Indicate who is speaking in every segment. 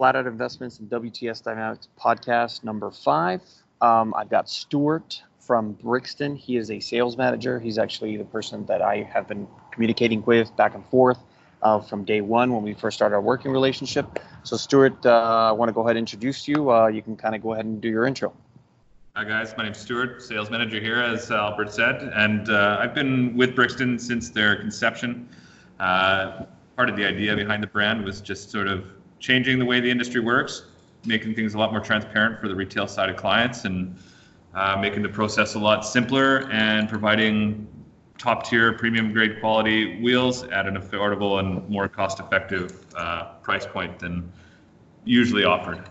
Speaker 1: Flat Out Investments and WTS Dynamics podcast number five. Um, I've got Stuart from Brixton. He is a sales manager. He's actually the person that I have been communicating with back and forth uh, from day one when we first started our working relationship. So, Stuart, uh, I want to go ahead and introduce you. Uh, you can kind of go ahead and do your intro.
Speaker 2: Hi guys, my name's Stuart, sales manager here, as Albert said, and uh, I've been with Brixton since their conception. Uh, part of the idea behind the brand was just sort of changing the way the industry works, making things a lot more transparent for the retail side of clients, and uh, making the process a lot simpler and providing top tier premium grade quality wheels at an affordable and more cost effective uh, price point than usually offered.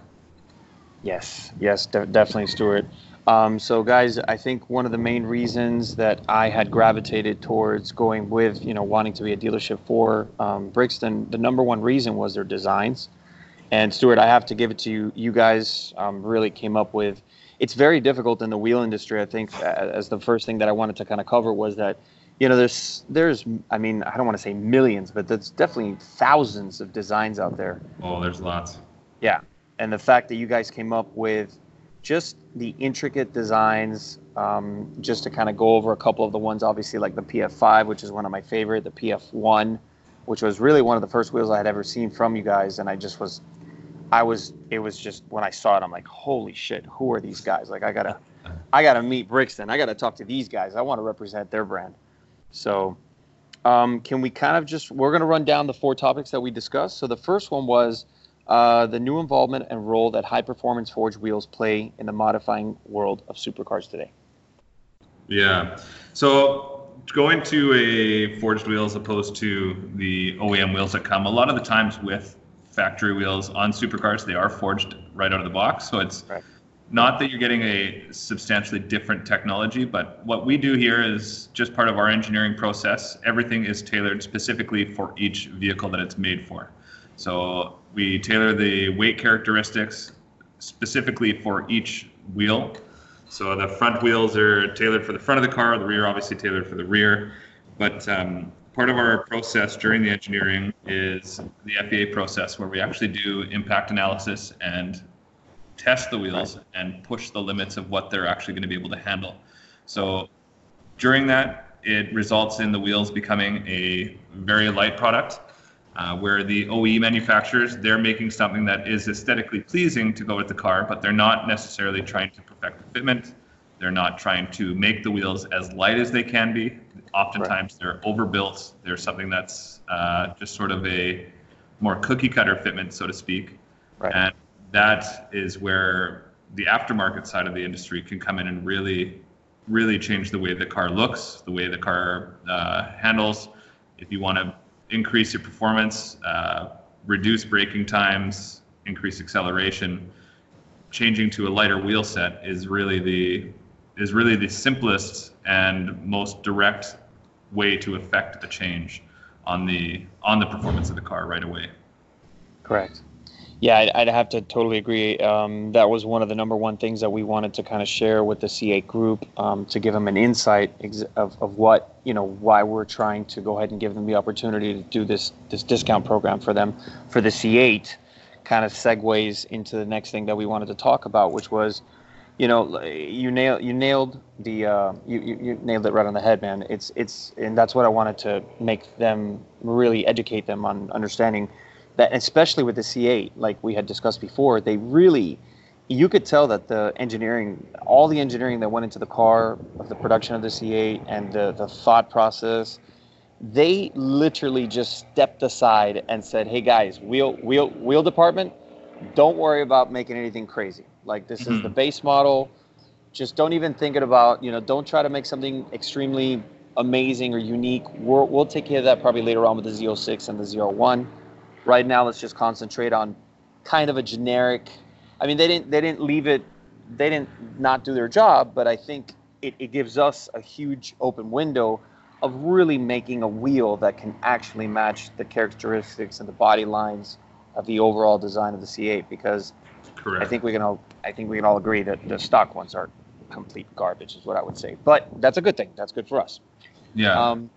Speaker 1: Yes, yes, de- definitely, Stuart. Um, so, guys, I think one of the main reasons that I had gravitated towards going with, you know, wanting to be a dealership for um, Brixton, the number one reason was their designs. And Stuart, I have to give it to you. You guys um, really came up with. It's very difficult in the wheel industry. I think as the first thing that I wanted to kind of cover was that, you know, there's there's I mean I don't want to say millions, but there's definitely thousands of designs out there.
Speaker 2: Oh, there's lots.
Speaker 1: Yeah, and the fact that you guys came up with just the intricate designs, um, just to kind of go over a couple of the ones, obviously like the PF5, which is one of my favorite, the PF1, which was really one of the first wheels I had ever seen from you guys, and I just was, I was, it was just when I saw it, I'm like, holy shit, who are these guys? Like I gotta, I gotta meet Brixton, I gotta talk to these guys, I want to represent their brand. So, um, can we kind of just, we're gonna run down the four topics that we discussed. So the first one was uh, the new involvement and role that high performance forged wheels play in the modifying world of supercars today.
Speaker 2: Yeah. So going to a forged wheel as opposed to the OEM wheels that come, a lot of the times with factory wheels on supercars, they are forged right out of the box. So it's right. not that you're getting a substantially different technology, but what we do here is just part of our engineering process. Everything is tailored specifically for each vehicle that it's made for. So we tailor the weight characteristics specifically for each wheel. So the front wheels are tailored for the front of the car, the rear obviously tailored for the rear. But um, part of our process during the engineering is the FEA process where we actually do impact analysis and test the wheels and push the limits of what they're actually going to be able to handle. So during that, it results in the wheels becoming a very light product uh, where the OE manufacturers they're making something that is aesthetically pleasing to go with the car, but they're not necessarily trying to perfect the fitment. They're not trying to make the wheels as light as they can be. Oftentimes right. they're overbuilt. They're something that's uh, just sort of a more cookie cutter fitment, so to speak. Right. And that is where the aftermarket side of the industry can come in and really, really change the way the car looks, the way the car uh, handles. If you want to increase your performance, uh, reduce braking times, increase acceleration. Changing to a lighter wheel set is really the is really the simplest and most direct way to affect a change on the on the performance of the car right away.
Speaker 1: Correct. Yeah, I'd, I'd have to totally agree. Um, that was one of the number one things that we wanted to kind of share with the C8 group um, to give them an insight ex- of, of what, you know, why we're trying to go ahead and give them the opportunity to do this, this discount program for them for the C8 kind of segues into the next thing that we wanted to talk about, which was, you know, you nailed you nailed the uh, you, you, you nailed it right on the head, man. It's it's and that's what I wanted to make them really educate them on understanding that especially with the C8, like we had discussed before, they really you could tell that the engineering, all the engineering that went into the car, of the production of the C8, and the, the thought process, they literally just stepped aside and said, "Hey guys, wheel wheel wheel department, don't worry about making anything crazy. Like this mm-hmm. is the mm-hmm. base model. Just don't even think it about you know. Don't try to make something extremely amazing or unique. We'll, we'll take care of that probably later on with the Z06 and the ZR1." right now let's just concentrate on kind of a generic i mean they didn't they didn't leave it they didn't not do their job but i think it, it gives us a huge open window of really making a wheel that can actually match the characteristics and the body lines of the overall design of the C8 because Correct. I think we can all I think we can all agree that the stock ones are complete garbage is what I would say. But that's a good thing. That's good for us.
Speaker 2: Yeah. Um,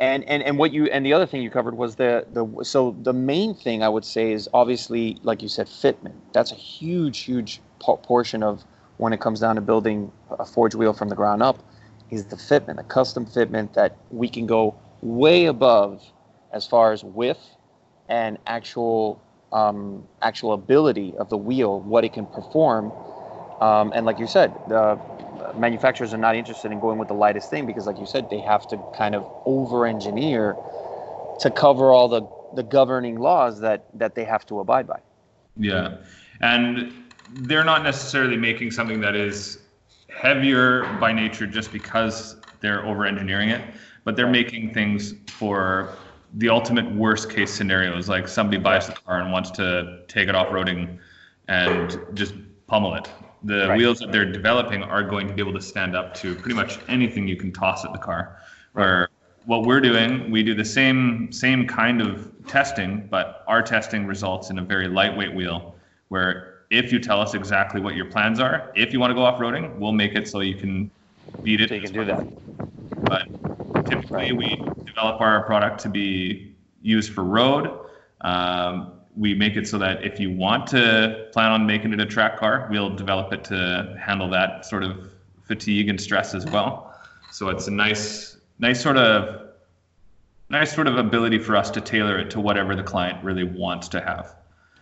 Speaker 1: And, and and what you and the other thing you covered was the the so the main thing I would say is obviously like you said fitment. That's a huge huge portion of when it comes down to building a forge wheel from the ground up is the fitment, the custom fitment that we can go way above as far as width and actual um, actual ability of the wheel, what it can perform. Um, and like you said, the manufacturers are not interested in going with the lightest thing because, like you said, they have to kind of over-engineer to cover all the, the governing laws that that they have to abide by.
Speaker 2: Yeah, and they're not necessarily making something that is heavier by nature just because they're over-engineering it, but they're making things for the ultimate worst case scenario is like somebody buys the car and wants to take it off roading and just pummel it. The right. wheels that they're developing are going to be able to stand up to pretty much anything you can toss at the car. Right. Where what we're doing, we do the same same kind of testing, but our testing results in a very lightweight wheel where if you tell us exactly what your plans are, if you want to go off roading, we'll make it so you can beat it.
Speaker 1: So you can do that.
Speaker 2: But typically, right. we develop our product to be used for road. Um, we make it so that if you want to plan on making it a track car, we'll develop it to handle that sort of fatigue and stress as well. So it's a nice, nice sort of, nice sort of ability for us to tailor it to whatever the client really wants to have.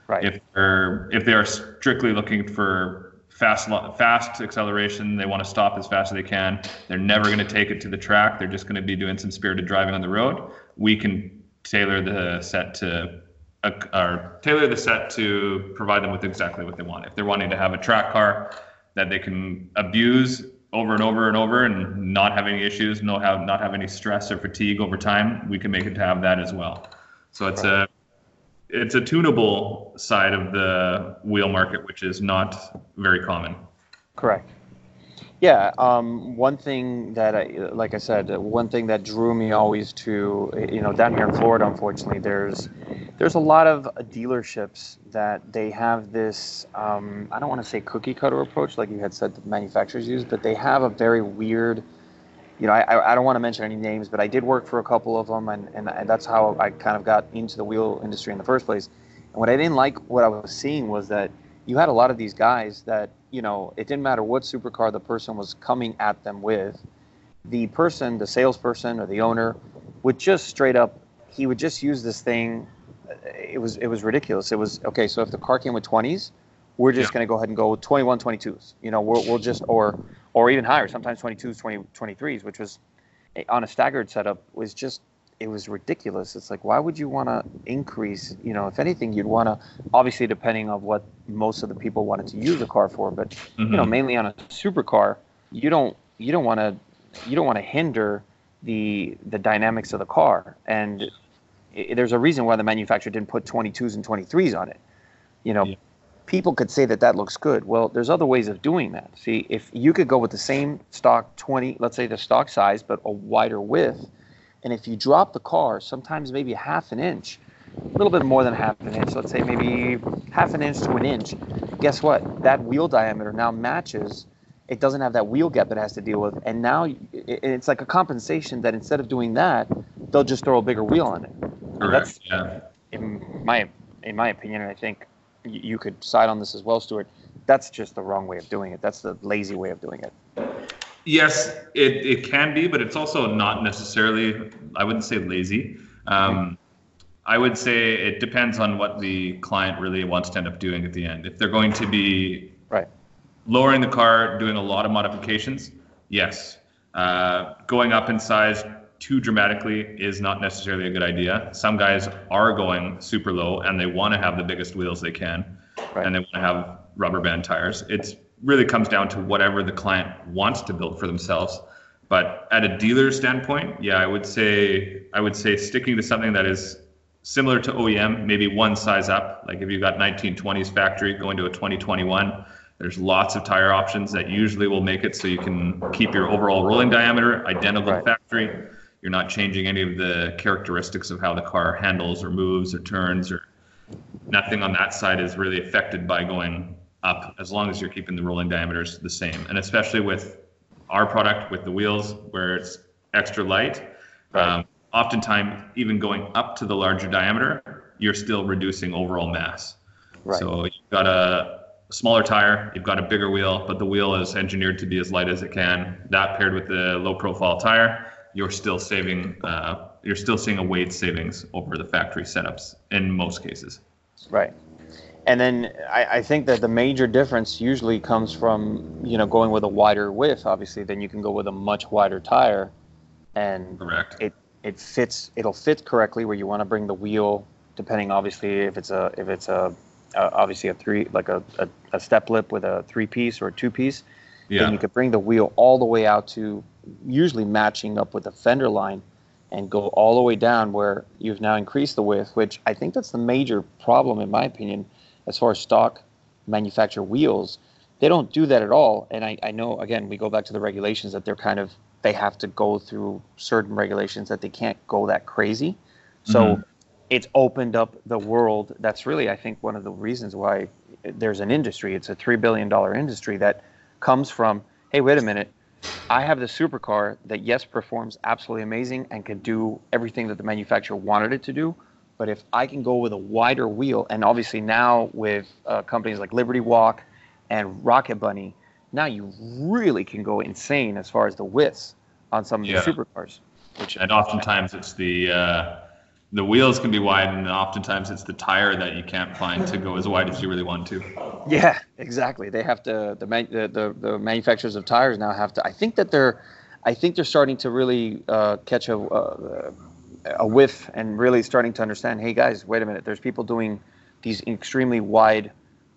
Speaker 1: Right.
Speaker 2: If they're if they are strictly looking for fast fast acceleration, they want to stop as fast as they can. They're never going to take it to the track. They're just going to be doing some spirited driving on the road. We can tailor the set to uh, or tailor the set to provide them with exactly what they want. If they're wanting to have a track car that they can abuse over and over and over and not have any issues, no have not have any stress or fatigue over time, we can make it to have that as well. So it's a it's a tunable side of the wheel market, which is not very common.
Speaker 1: Correct. Yeah, um, one thing that, I, like I said, one thing that drew me always to, you know, down here in Florida, unfortunately, there's there's a lot of dealerships that they have this, um, I don't want to say cookie cutter approach, like you had said the manufacturers use, but they have a very weird you know, I, I don't want to mention any names, but I did work for a couple of them, and, and, that's how I kind of got into the wheel industry in the first place. And what I didn't like, what I was seeing was that you had a lot of these guys that, you know, it didn't matter what supercar the person was coming at them with, the person, the salesperson or the owner, would just straight up, he would just use this thing. Uh, it was it was ridiculous. It was okay. So if the car came with 20s, we're just yeah. going to go ahead and go 21 22s you know we'll, we'll just or or even higher sometimes 22s 20, 23s which was eh, on a staggered setup was just it was ridiculous it's like why would you want to increase you know if anything you'd want to obviously depending on what most of the people wanted to use the car for but mm-hmm. you know mm-hmm. mainly on a supercar you don't you don't want to you don't want to hinder the the dynamics of the car and it, there's a reason why the manufacturer didn't put 22s and 23s on it you know yeah people could say that that looks good. Well, there's other ways of doing that. See, if you could go with the same stock 20, let's say the stock size, but a wider width, and if you drop the car, sometimes maybe a half an inch, a little bit more than half an inch, let's say maybe half an inch to an inch, guess what? That wheel diameter now matches. It doesn't have that wheel gap it has to deal with, and now it's like a compensation that instead of doing that, they'll just throw a bigger wheel on it.
Speaker 2: Correct. yeah.
Speaker 1: In my in my opinion, I think you could side on this as well, Stuart. That's just the wrong way of doing it. That's the lazy way of doing it.
Speaker 2: Yes, it, it can be, but it's also not necessarily, I wouldn't say lazy. Um, I would say it depends on what the client really wants to end up doing at the end. If they're going to be
Speaker 1: right.
Speaker 2: lowering the car, doing a lot of modifications, yes. Uh, going up in size, too dramatically is not necessarily a good idea. Some guys are going super low and they want to have the biggest wheels they can, right. and they want to have rubber band tires. It really comes down to whatever the client wants to build for themselves. But at a dealer standpoint, yeah, I would say I would say sticking to something that is similar to OEM, maybe one size up. Like if you've got 1920s factory going to a 2021, there's lots of tire options that usually will make it so you can keep your overall rolling diameter identical right. factory you're not changing any of the characteristics of how the car handles or moves or turns or nothing on that side is really affected by going up as long as you're keeping the rolling diameters the same. And especially with our product with the wheels where it's extra light, right. um, oftentimes even going up to the larger diameter, you're still reducing overall mass. Right. So you've got a smaller tire, you've got a bigger wheel, but the wheel is engineered to be as light as it can. That paired with the low profile tire, you're still saving, uh, you're still seeing a weight savings over the factory setups in most cases.
Speaker 1: Right. And then I, I, think that the major difference usually comes from you know going with a wider width. Obviously, then you can go with a much wider tire, and
Speaker 2: correct.
Speaker 1: It it fits. It'll fit correctly where you want to bring the wheel, depending obviously if it's a if it's a, a obviously a three like a, a, a, step lip with a three piece or a two piece. Yeah. Then you could bring the wheel all the way out to usually matching up with the fender line and go all the way down where you've now increased the width, which I think that's the major problem in my opinion as far as stock manufacturer wheels, they don't do that at all. And I, I know, again, we go back to the regulations that they're kind of, they have to go through certain regulations that they can't go that crazy. So mm-hmm. it's opened up the world. That's really, I think, one of the reasons why there's an industry. It's a $3 billion industry that comes from, hey, wait a minute. I have the supercar that, yes, performs absolutely amazing and can do everything that the manufacturer wanted it to do, but if I can go with a wider wheel, and obviously now with uh, companies like Liberty Walk and Rocket Bunny, now you really can go insane as far as the widths on some of yeah. the supercars.
Speaker 2: Which and oftentimes it's the uh, the wheels can be wide, and oftentimes it's the tire that you can't find to go as wide as you really want to.
Speaker 1: Yeah, exactly. They have to the the the, the manufacturers of tires now have to. I think that they're I think they're starting to really uh, catch a, uh, a whiff and really starting to understand, hey guys, wait a minute, there's people doing these extremely wide,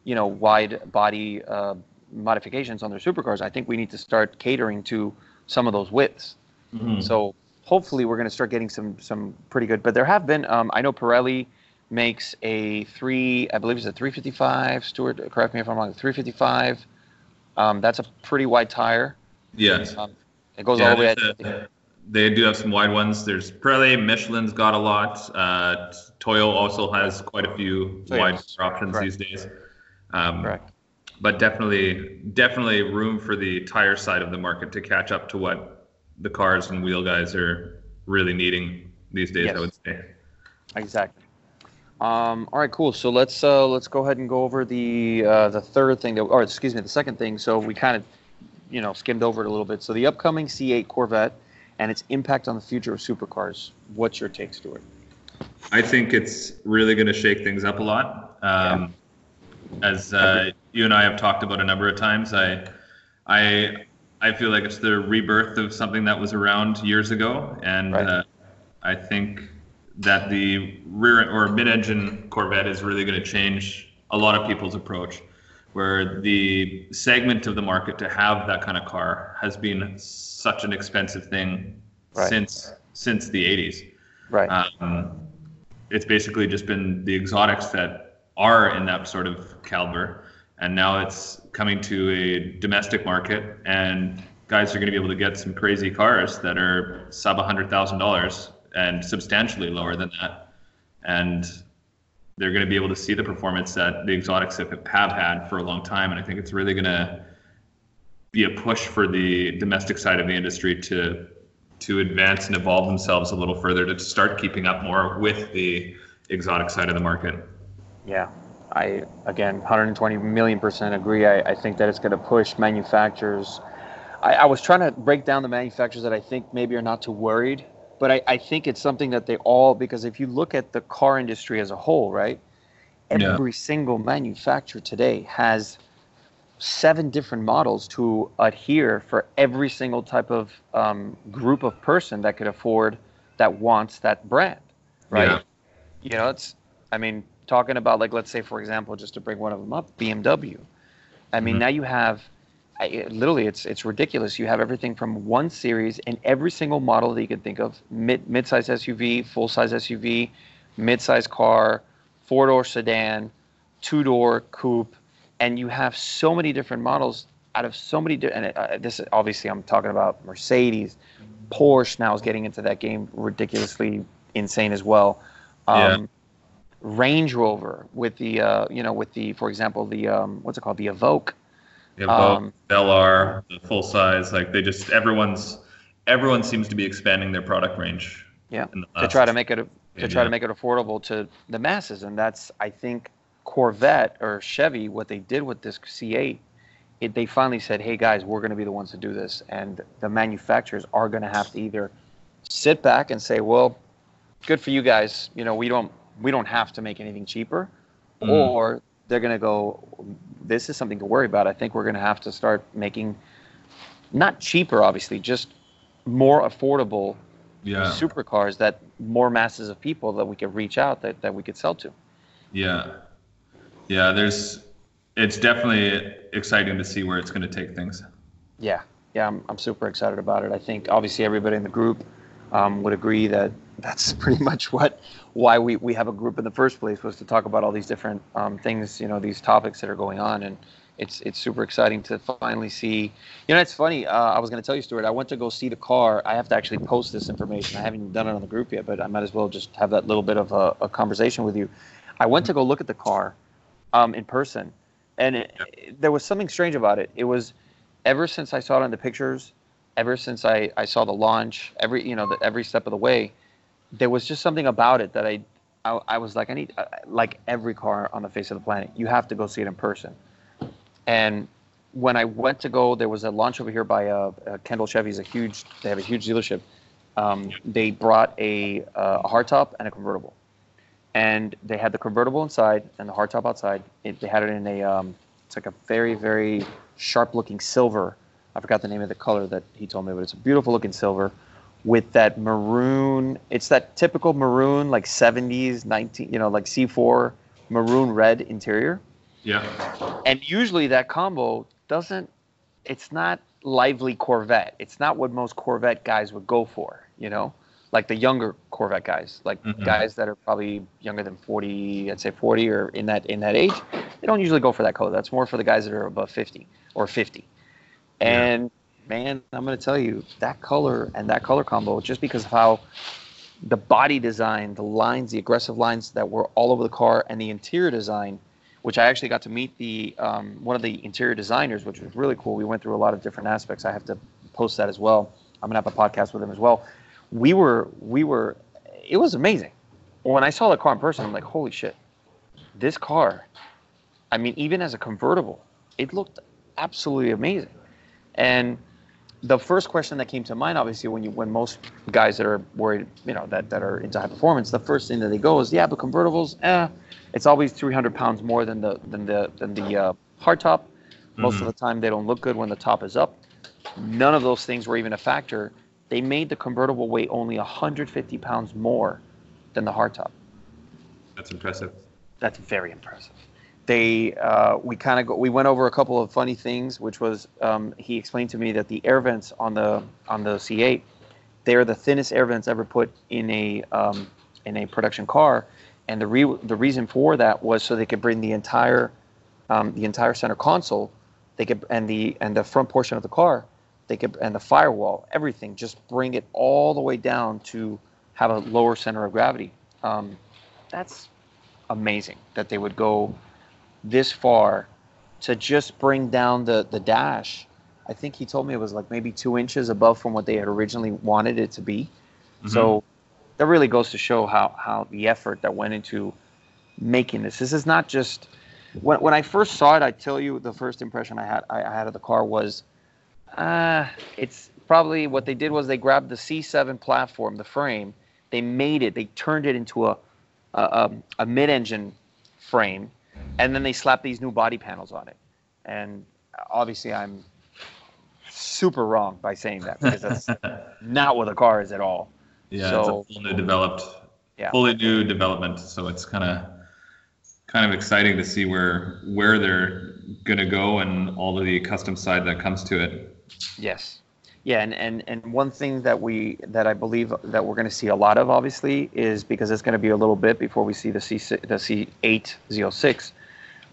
Speaker 1: you know, wide body uh, modifications on their supercars. I think we need to start catering to some of those widths. Mm-hmm. So hopefully we're going to start getting some some pretty good. But there have been, um, I know Pirelli makes a three, I believe it's a 355. Stuart, correct me if I'm wrong. 355. Um, that's a pretty wide tire.
Speaker 2: Yes. Um,
Speaker 1: it goes yeah, all the way.
Speaker 2: At, they do have some wide ones. There's Pirelli, Michelin's got a lot. Uh, Toyo also has quite a few so wide yes. options Correct. these days. Um, Correct. But definitely, definitely room for the tire side of the market to catch up to what the cars and wheel guys are really needing these days. Yes. I would say.
Speaker 1: Exactly. Um, all right, cool. So let's uh, let's go ahead and go over the uh, the third thing that, or excuse me, the second thing. So we kind of, you know, skimmed over it a little bit. So the upcoming C8 Corvette and its impact on the future of supercars. What's your take, Stuart?
Speaker 2: I think it's really going to shake things up a lot. Um, yeah. As uh, you and I have talked about a number of times, I, I, I feel like it's the rebirth of something that was around years ago, and right. uh, I think that the rear or mid-engine Corvette is really going to change a lot of people's approach where the segment of the market to have that kind of car has been such an expensive thing right. since since the 80s.
Speaker 1: Right.
Speaker 2: Um, it's basically just been the exotics that are in that sort of caliber, and now it's coming to a domestic market, and guys are going to be able to get some crazy cars that are sub hundred thousand dollars and substantially lower than that, and they're going to be able to see the performance that the exotics have had for a long time. And I think it's really going to be a push for the domestic side of the industry to to advance and evolve themselves a little further to start keeping up more with the exotic side of the market.
Speaker 1: Yeah, I again 120 million percent agree. I, I think that it's going to push manufacturers. I, I was trying to break down the manufacturers that I think maybe are not too worried but I, I think it's something that they all because if you look at the car industry as a whole, right? Every yeah. single manufacturer today has seven different models to adhere for every single type of um, group of person that could afford that wants that brand, right? Yeah. You know, it's I mean, talking about like let's say for example, just to bring one of them up, BMW. I mean, mm-hmm. now you have I, literally it's it's ridiculous. You have everything from one series and every single model that you can think of: mid mid-size SUV, full-size SUV, mid-size car, four-door sedan, two-door coupe, and you have so many different models out of so many. Di- and uh, this obviously I'm talking about Mercedes, Porsche now is getting into that game ridiculously insane as well. Um, yeah. Range Rover with the uh, you know with the for example the um, what's it called the Evoque
Speaker 2: yeah, um, LR, the full size, like they just everyone's everyone seems to be expanding their product range
Speaker 1: Yeah, to try to make it to try to make it affordable to the masses, and that's I think Corvette or Chevy what they did with this C8. It, they finally said, "Hey guys, we're going to be the ones to do this," and the manufacturers are going to have to either sit back and say, "Well, good for you guys. You know, we don't we don't have to make anything cheaper," mm. or they're going to go, "This is something to worry about. I think we're going to have to start making not cheaper, obviously, just more affordable yeah. supercars that more masses of people that we could reach out that, that we could sell to.
Speaker 2: Yeah. Yeah, there's it's definitely exciting to see where it's going to take things.
Speaker 1: Yeah. Yeah, I'm, I'm super excited about it. I think obviously everybody in the group um, would agree that that's pretty much what why we, we have a group in the first place was to talk about all these different um, things, you know, these topics that are going on. And it's it's super exciting to finally see. You know, it's funny. Uh, I was going to tell you, Stuart. I went to go see the car. I have to actually post this information. I haven't done it on the group yet, but I might as well just have that little bit of a, a conversation with you. I went to go look at the car um, in person, and it, it, there was something strange about it. It was ever since I saw it in the pictures, ever since I, I saw the launch, every you know the, every step of the way, there was just something about it that I I, I was like I need uh, like every car on the face of the planet. You have to go see it in person and when I went to go, there was a launch over here by uh, uh, Kendall Chevy's a huge. They have a huge dealership. Um, they brought a, uh, a hardtop and a convertible, and they had the convertible inside and the hardtop outside. It, they had it in a. Um, it's like a very very sharp looking silver. I forgot the name of the color that he told me, but it's a beautiful looking silver with that maroon. It's that typical maroon, like 70s, 19, you know, like C4 maroon red interior.
Speaker 2: Yeah.
Speaker 1: And usually that combo doesn't. It's not lively Corvette. It's not what most Corvette guys would go for. You know, like the younger Corvette guys, like mm-hmm. guys that are probably younger than 40, I'd say 40 or in that in that age. They don't usually go for that color. That's more for the guys that are above 50 or 50. And yeah. Man, I'm going to tell you that color and that color combo, just because of how the body design, the lines, the aggressive lines that were all over the car, and the interior design which I actually got to meet the um, one of the interior designers, which was really cool. We went through a lot of different aspects. I have to post that as well. I'm gonna have a podcast with him as well. We were we were it was amazing. When I saw the car in person, I'm like, holy shit, this car. I mean, even as a convertible, it looked absolutely amazing. And the first question that came to mind, obviously, when you when most guys that are worried, you know, that, that are into high performance, the first thing that they go is, yeah, but convertibles, eh, it's always 300 pounds more than the than the than the uh, hardtop. Most mm-hmm. of the time, they don't look good when the top is up. None of those things were even a factor. They made the convertible weigh only 150 pounds more than the hardtop.
Speaker 2: That's impressive.
Speaker 1: That's very impressive. They uh, we kind of go, we went over a couple of funny things, which was um, he explained to me that the air vents on the on the C8, they are the thinnest air vents ever put in a um, in a production car and the re- the reason for that was so they could bring the entire um, the entire center console, they could and the and the front portion of the car, they could and the firewall, everything, just bring it all the way down to have a lower center of gravity. Um, that's amazing that they would go this far to just bring down the the dash. I think he told me it was like maybe two inches above from what they had originally wanted it to be. Mm-hmm. So that really goes to show how how the effort that went into making this. This is not just when when I first saw it. I tell you, the first impression I had I, had of the car was, uh, it's probably what they did was they grabbed the C7 platform, the frame, they made it, they turned it into a a, a mid-engine frame, and then they slap these new body panels on it. And obviously, I'm super wrong by saying that because that's not what the car is at all.
Speaker 2: Yeah, so, it's a full new developed, yeah. fully new development. So it's kind of kind of exciting to see where where they're gonna go and all of the custom side that comes to it.
Speaker 1: Yes. Yeah, and, and, and one thing that we that I believe that we're going to see a lot of obviously is because it's going to be a little bit before we see the C the C8 Z06.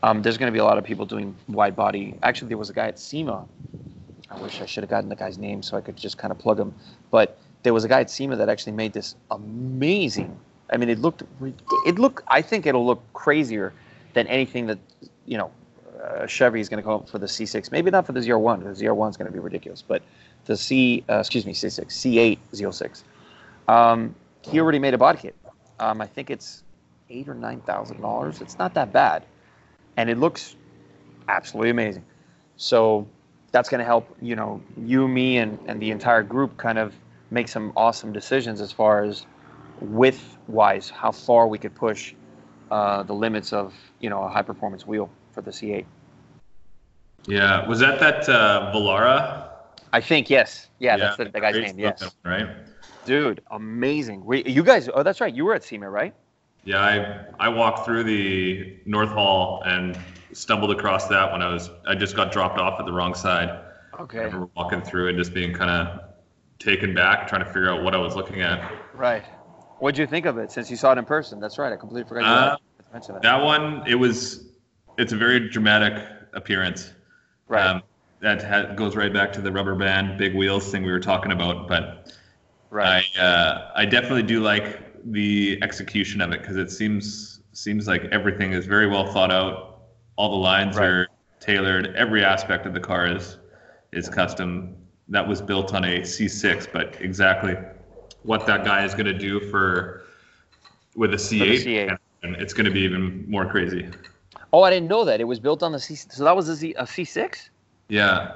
Speaker 1: Um, there's going to be a lot of people doing wide body. Actually, there was a guy at SEMA. I wish I should have gotten the guy's name so I could just kind of plug him. But there was a guy at SEMA that actually made this amazing. I mean, it looked it looked. I think it'll look crazier than anything that you know uh, Chevy is going to come up for the C6. Maybe not for the ZR1. The ZR1 is going to be ridiculous, but the C, uh, excuse me, C6, C8 Z06. Um, he already made a body kit. Um, I think it's eight or nine thousand dollars. It's not that bad, and it looks absolutely amazing. So that's going to help you know you, me, and and the entire group kind of make some awesome decisions as far as width wise, how far we could push uh, the limits of you know a high performance wheel for the C8.
Speaker 2: Yeah, was that that uh, Valara?
Speaker 1: I think yes. Yeah, that's the, the guy's name. Yes.
Speaker 2: Right.
Speaker 1: Dude, amazing. We, you guys. Oh, that's right. You were at SEMA, right?
Speaker 2: Yeah, I I walked through the North Hall and stumbled across that when I was I just got dropped off at the wrong side.
Speaker 1: Okay.
Speaker 2: I remember walking through and just being kind of taken back, trying to figure out what I was looking at.
Speaker 1: Right. What'd you think of it since you saw it in person? That's right. I completely forgot
Speaker 2: Uh,
Speaker 1: that.
Speaker 2: That one, it was, it's a very dramatic appearance.
Speaker 1: Right.
Speaker 2: Um, that ha- goes right back to the rubber band, big wheels thing we were talking about. But
Speaker 1: right.
Speaker 2: I, uh, I definitely do like the execution of it because it seems seems like everything is very well thought out. All the lines
Speaker 1: Right.
Speaker 2: are tailored. Every aspect of the car is is custom. That was built on a C6, but exactly what that guy is going to do for with a C8,
Speaker 1: C8.
Speaker 2: and it's going to be even more crazy.
Speaker 1: oh, I didn't know that. It was built on the C. So that was a, Z, a C6.
Speaker 2: Yeah,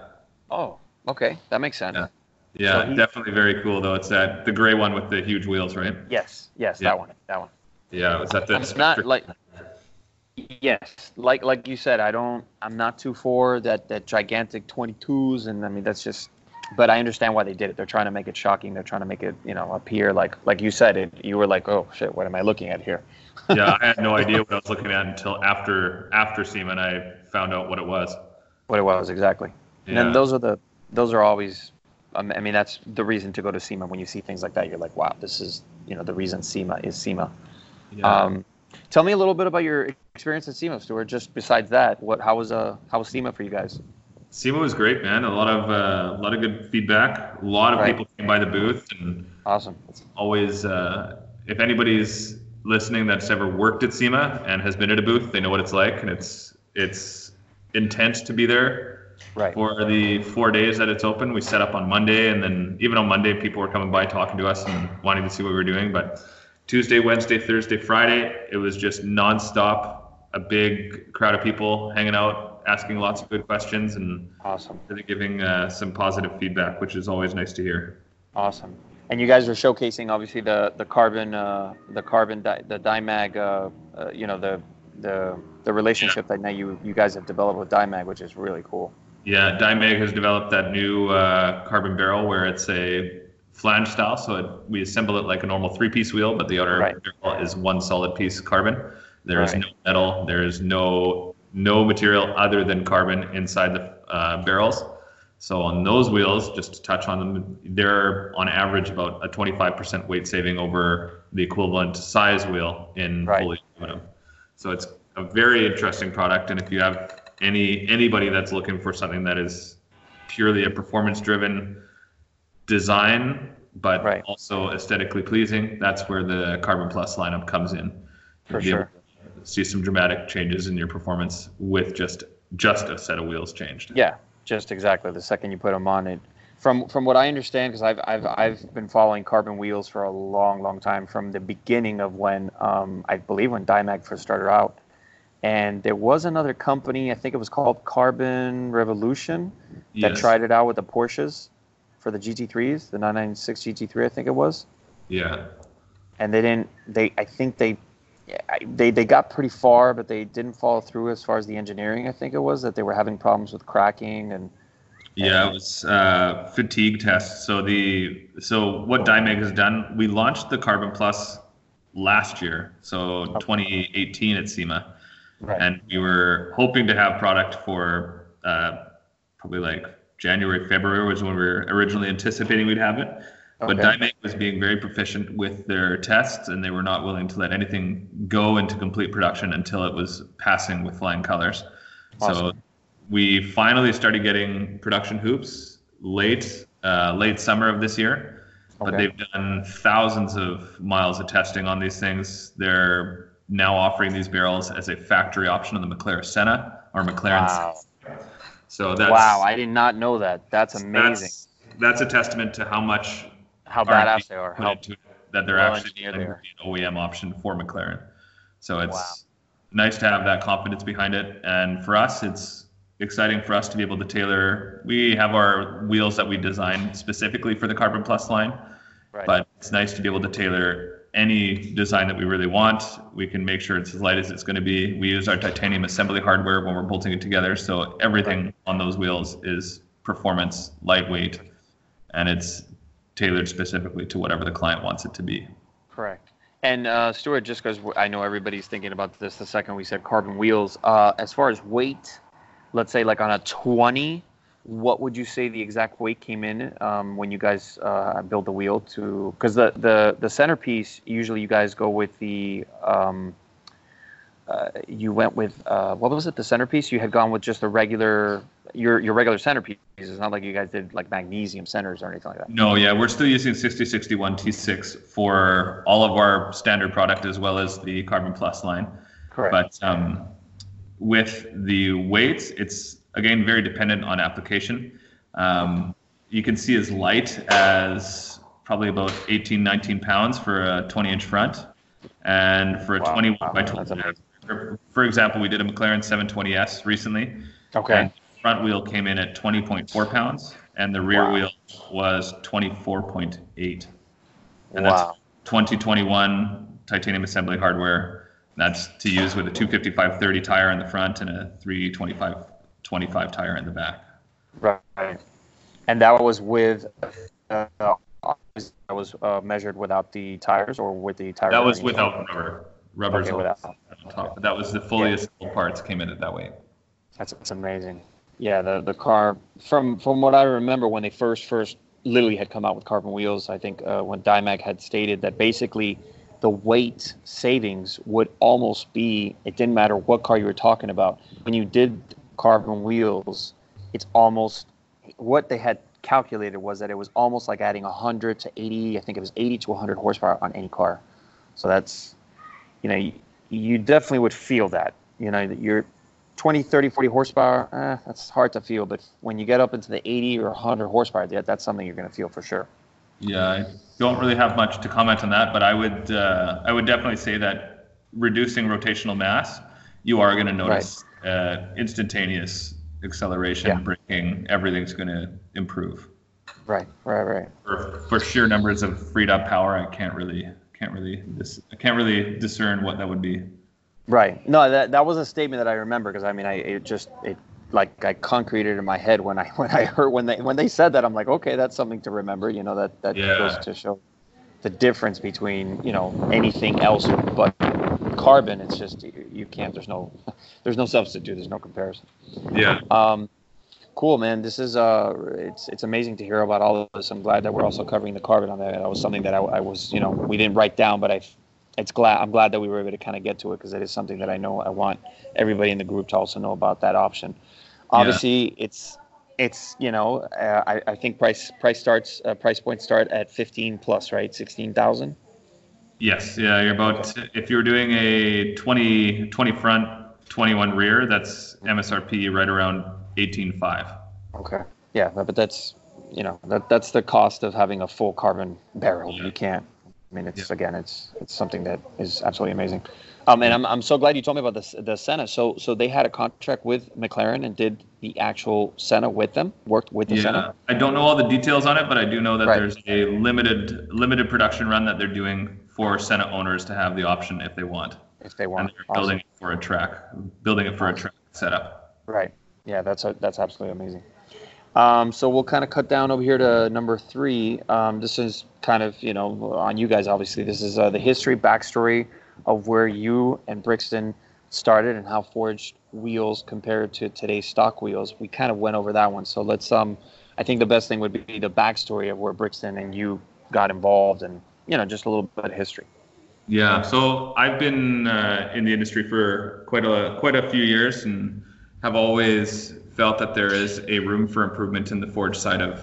Speaker 1: Oh, okay. That makes sense.
Speaker 2: Yeah. yeah,
Speaker 1: So he-
Speaker 2: definitely very cool though. It's that the gray one with the huge wheels, right?
Speaker 1: Yes. Yes.
Speaker 2: Yeah.
Speaker 1: That one. That one.
Speaker 2: Yeah, was that the
Speaker 1: I'm not like. Yes, like like you said, I don't. I'm not too for that that gigantic 22s, and I mean that's just. But I understand why they did it. They're trying to make it shocking. They're trying to make it, you know, appear like like you said it. You were like, oh shit, what am I looking at here?
Speaker 2: yeah, I had no idea what I was looking at until after after SEMA, and I found out what it was.
Speaker 1: What it was exactly. And
Speaker 2: Yeah.
Speaker 1: then those are the those are always. Um, I mean, that's the reason to go to SEMA. When you see things like that, you're like, wow, this is you know the reason SEMA is SEMA.
Speaker 2: Yeah.
Speaker 1: Um, tell me a little bit about your experience at SEMA, Stuart. Just besides that, what how was uh how was SEMA for you guys?
Speaker 2: SEMA was great, man. A lot of uh, a lot of good feedback. A lot of
Speaker 1: Right.
Speaker 2: people came by the booth, and
Speaker 1: Awesome.
Speaker 2: always, uh, if anybody's listening that's ever worked at SEMA and has been at a booth, they know what it's like, and it's it's intense to be there.
Speaker 1: Right.
Speaker 2: For the four days that it's open, we set up on Monday, and then even on Monday, people were coming by talking to us and wanting to see what we were doing. But Tuesday, Wednesday, Thursday, Friday, it was just nonstop. A big crowd of people hanging out, asking lots of good questions, and
Speaker 1: Awesome.
Speaker 2: really giving uh, some positive feedback, which is always nice to hear.
Speaker 1: Awesome. And you guys are showcasing obviously the the carbon uh, the carbon di- the Dymag uh, uh, you know the the the relationship that now you you guys have developed with Dymag, which is really cool.
Speaker 2: Yeah, Dymag has developed that new uh, carbon barrel where it's a flange style, so it, we assemble it like a normal three-piece wheel, but the outer
Speaker 1: Right.
Speaker 2: barrel is one solid piece carbon. There is
Speaker 1: Right.
Speaker 2: no metal. There is no no material other than carbon inside the uh, barrels. So on those wheels, just to touch on them, they're on average about a 25% weight saving over the equivalent size wheel in
Speaker 1: Right.
Speaker 2: fully aluminum. So it's a very interesting product, and if you have any anybody that's looking for something that is purely a performance-driven design, but
Speaker 1: Right.
Speaker 2: also aesthetically pleasing, that's where the Carbon Plus lineup comes in.
Speaker 1: For
Speaker 2: You'll be able
Speaker 1: sure.
Speaker 2: See some dramatic changes in your performance with just just a set of wheels changed.
Speaker 1: Yeah, just exactly. The second you put them on it, from from what I understand, because I've I've I've been following carbon wheels for a long, long time from the beginning of when um, I believe when Dymag first started out, and there was another company, I think it was called Carbon Revolution, that
Speaker 2: Yes.
Speaker 1: tried it out with the Porsches for the GT3s, the 996 GT3, I think it was,
Speaker 2: Yeah.
Speaker 1: and they didn't. They I think they. They, they got pretty far, but they didn't follow through as far as the engineering. I think it was that they were having problems with cracking and
Speaker 2: Yeah, it was uh, fatigue test. So the so what Dymag has done, we launched the Carbon Plus last year, so 2018 at SEMA,
Speaker 1: Right.
Speaker 2: and we were hoping to have product for uh, probably like January, February was when we were originally anticipating we'd have it. But
Speaker 1: Okay.
Speaker 2: Dymag was being very proficient with their tests, and they were not willing to let anything go into complete production until it was passing with flying colors. So we finally started getting production hoops late uh, late summer of this year. But they've done thousands of miles of testing on these things. They're now offering these barrels as a factory option on the McLaren Senna or McLaren.
Speaker 1: Wow.
Speaker 2: So that's
Speaker 1: wow, I did not know that. That's amazing.
Speaker 2: That's, that's a testament to how much
Speaker 1: How badass they are. How,
Speaker 2: into that they're
Speaker 1: Well
Speaker 2: actually an OEM option for McLaren. So it's
Speaker 1: Wow.
Speaker 2: nice to have that confidence behind it. And for us, it's exciting for us to be able to tailor. We have our wheels that we design specifically for the Carbon Plus line,
Speaker 1: Right.
Speaker 2: but it's nice to be able to tailor any design that we really want. We can make sure it's as light as it's going to be. We use our titanium assembly hardware when we're bolting it together, so everything on those wheels is performance, lightweight, and it's tailored specifically to whatever the client wants it to be.
Speaker 1: Correct. And uh, Stuart, just because I know everybody's thinking about this the second we said carbon wheels, uh, as far as weight, let's say like on a 20, what would you say the exact weight came in um, when you guys uh, build the wheel to? Because the, the, the centerpiece, usually you guys go with the, um, uh, you went with, uh, what was it, the centerpiece? You had gone with just the regular, your, your regular centerpiece. It's not like you guys did like magnesium centers or anything like that.
Speaker 2: No, yeah, we're still using 6061 T6 for all of our standard product as well as the Carbon Plus line.
Speaker 1: Correct.
Speaker 2: But um, with the weights, it's again very dependent on application. Um, you can see as light as probably about 18, 19 pounds for a 20 inch front. And for a
Speaker 1: Wow.
Speaker 2: 21 by
Speaker 1: That's
Speaker 2: 20,
Speaker 1: amazing.
Speaker 2: for, for example, we did a McLaren 720S recently.
Speaker 1: okay.
Speaker 2: And front wheel came in at 20.4 pounds, and the rear
Speaker 1: Wow.
Speaker 2: wheel was 24.8. And
Speaker 1: wow.
Speaker 2: that's 2021 titanium assembly hardware. That's to use with a 255/30 tire in the front and a 325/25 tire in the back.
Speaker 1: Right. And that was with, uh, that was uh, measured without the tires or with the tires?
Speaker 2: That was without rubber. Rubber's
Speaker 1: Okay, without.
Speaker 2: on top. That was the fully
Speaker 1: Yeah.
Speaker 2: assembled parts came in at that weight.
Speaker 1: That's, that's amazing. Yeah, the, the car, from, from what I remember when they first, first literally had come out with carbon wheels, I think uh, when Dymag had stated that basically the weight savings would almost be, it didn't matter what car you were talking about. When you did carbon wheels, it's almost, what they had calculated was that it was almost like adding 100 to 80, I think it was 80 to 100 horsepower on any car. So that's, you know, you, you definitely would feel that. You know, that you're 20, 30, 40 horsepower, eh, that's hard to feel. But when you get up into the 80 or 100 horsepower, that, that's something you're going to feel for sure.
Speaker 2: Yeah, I don't really have much to comment on that, but I would uh, I would definitely say that reducing rotational mass, you are going to notice uh, instantaneous acceleration,
Speaker 1: Yeah.
Speaker 2: braking, everything's going to improve.
Speaker 1: Right, right, right.
Speaker 2: For, for sheer numbers of freed up power, I can't really can't really dis- I can't really discern what that would be.
Speaker 1: Right. No, that that was a statement that I remember because I mean, I it just it like I concreted in my head when I when I heard when they when they said that I'm like, okay, that's something to remember. You know, that that
Speaker 2: Yeah.
Speaker 1: goes to show the difference between you know anything else but carbon. It's just you, you can't. There's no there's no substitute. There's no comparison.
Speaker 2: Yeah.
Speaker 1: Um, cool, man. This is uh, it's it's amazing to hear about all of this. I'm glad that we're also covering the carbon on that. That was something that I, I was, you know, we didn't write down, but I, it's glad I'm glad that we were able to kind of get to it because it is something that I know I want everybody in the group to also know about that option. Obviously, it's it's you know uh, I, I think price price starts uh, price points start at 15 plus right 16,000.
Speaker 2: Yes. Yeah. You're about if you're doing a 20 20 front, 21 rear, that's MSRP right around 18.5.
Speaker 1: Okay. Yeah, but that's you know that that's the cost of having a full carbon barrel.
Speaker 2: Yeah.
Speaker 1: You can't. I mean, it's
Speaker 2: Yeah.
Speaker 1: again, it's it's something that is absolutely amazing. Um, and I'm I'm so glad you told me about this the Senna. So so they had a contract with McLaren and did the actual Senna with them, worked with the
Speaker 2: Yeah,
Speaker 1: Senna.
Speaker 2: I don't know all the details on it, but I do know that
Speaker 1: Right.
Speaker 2: there's a limited limited production run that they're doing for Senna owners to have the option if they want,
Speaker 1: If they
Speaker 2: and
Speaker 1: want.
Speaker 2: they're building it for a track, building it for a track setup.
Speaker 1: Right. Yeah, that's a, that's absolutely amazing. Um, so we'll kind of cut down over here to number three. Um, this is kind of you know on you guys. Obviously, this is uh, the history, backstory of where you and Brixton started and how forged wheels compared to today's stock wheels. We kind of went over that one. So let's um, I think the best thing would be the backstory of where Brixton and you got involved and you know just a little bit of history.
Speaker 2: Yeah, so I've been uh, in the industry for quite a quite a few years and have always felt that there is a room for improvement in the forge side of